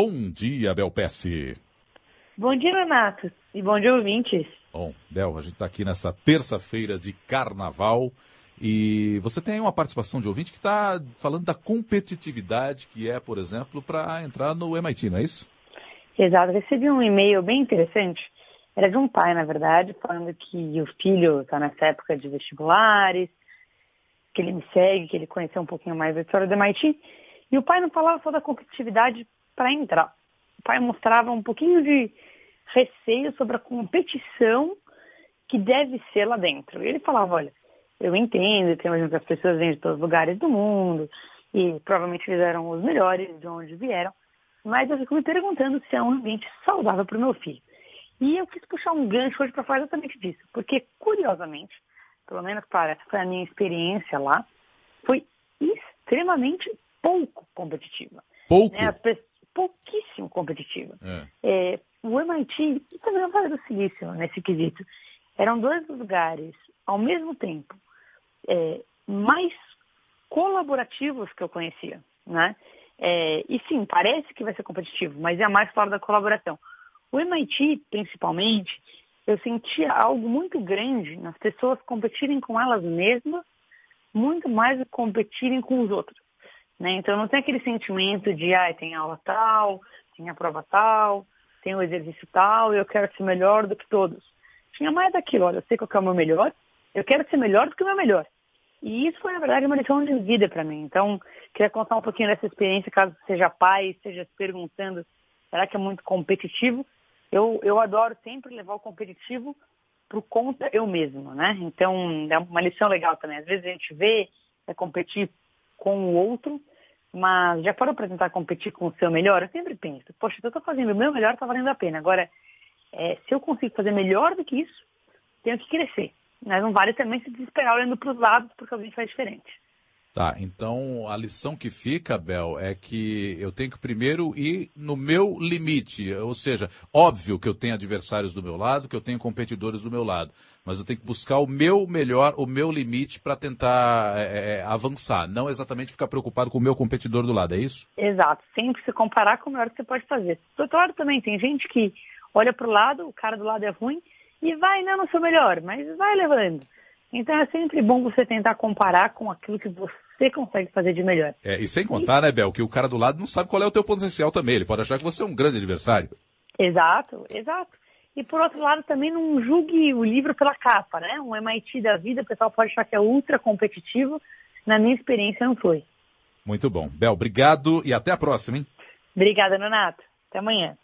Bom dia, Bel Pesce. Bom dia, Renato. E bom dia, ouvintes. Bom, Bel, a gente está aqui nessa terça-feira de carnaval e você tem uma participação de ouvinte que está falando da competitividade que é, por exemplo, para entrar no MIT, não é isso? Exato. Recebi um e-mail bem interessante. Era de um pai, na verdade, falando que o filho está nessa época de vestibulares, que ele me segue, que ele conheceu um pouquinho mais da história do MIT. E o pai não falava só da competitividade para entrar. O pai mostrava um pouquinho de receio sobre a competição que deve ser lá dentro. E ele falava, olha, eu entendo que as pessoas vêm de todos os lugares do mundo e provavelmente eles eram os melhores de onde vieram, mas eu fico me perguntando se é um ambiente saudável para o meu filho. E eu quis puxar um gancho hoje para falar exatamente disso, porque curiosamente, pelo menos para a minha experiência lá, foi extremamente pouco competitiva. Pouco? Né? Pouquíssimo competitiva. É. É, o MIT e também o Vale do Silício, nesse quesito, eram dois lugares, ao mesmo tempo, é, mais colaborativos que eu conhecia. Né? É, e sim, parece que vai ser competitivo, mas é mais fora da colaboração. O MIT, principalmente, eu sentia algo muito grande nas pessoas competirem com elas mesmas, muito mais do que competirem com os outros. Né? Então não tem aquele sentimento de, ah, tem aula tal, tem a prova tal, tem o exercício tal, eu quero ser melhor do que todos. Tinha mais daquilo, olha, eu sei qual é o meu melhor, eu quero ser melhor do que o meu melhor. E isso foi, na verdade, uma lição de vida para mim. Então, queria contar um pouquinho dessa experiência, caso seja pai, esteja se perguntando, será que é muito competitivo? Eu, eu adoro sempre levar o competitivo por conta eu mesmo, né? Então, é uma lição legal também. Às vezes a gente vê é competir com o outro, mas já para apresentar competir com o seu melhor, eu sempre penso, poxa, se eu estou fazendo o meu melhor, está valendo a pena. Agora, é, se eu consigo fazer melhor do que isso, tenho que crescer. Mas não vale também se desesperar olhando para os lados, porque alguém faz diferente. Tá, então a lição que fica, Bel, é que eu tenho que primeiro ir no meu limite. Ou seja, óbvio que eu tenho adversários do meu lado, que eu tenho competidores do meu lado. Mas eu tenho que buscar o meu melhor, o meu limite para tentar é, é, é, avançar. Não exatamente ficar preocupado com o meu competidor do lado, é isso? Exato. Sempre se comparar com o melhor que você pode fazer. Do também, tem gente que olha para o lado, o cara do lado é ruim, e vai não no seu melhor, mas vai levando. Então é sempre bom você tentar comparar com aquilo que você consegue fazer de melhor. É, e sem contar, né, Bel, que o cara do lado não sabe qual é o teu potencial também. Ele pode achar que você é um grande adversário. Exato, exato. E por outro lado, também não julgue o livro pela capa, né? Um MIT da vida, o pessoal pode achar que é ultra competitivo. Na minha experiência, não foi. Muito bom. Bel, obrigado e até a próxima, hein? Obrigada, Renato. Até amanhã.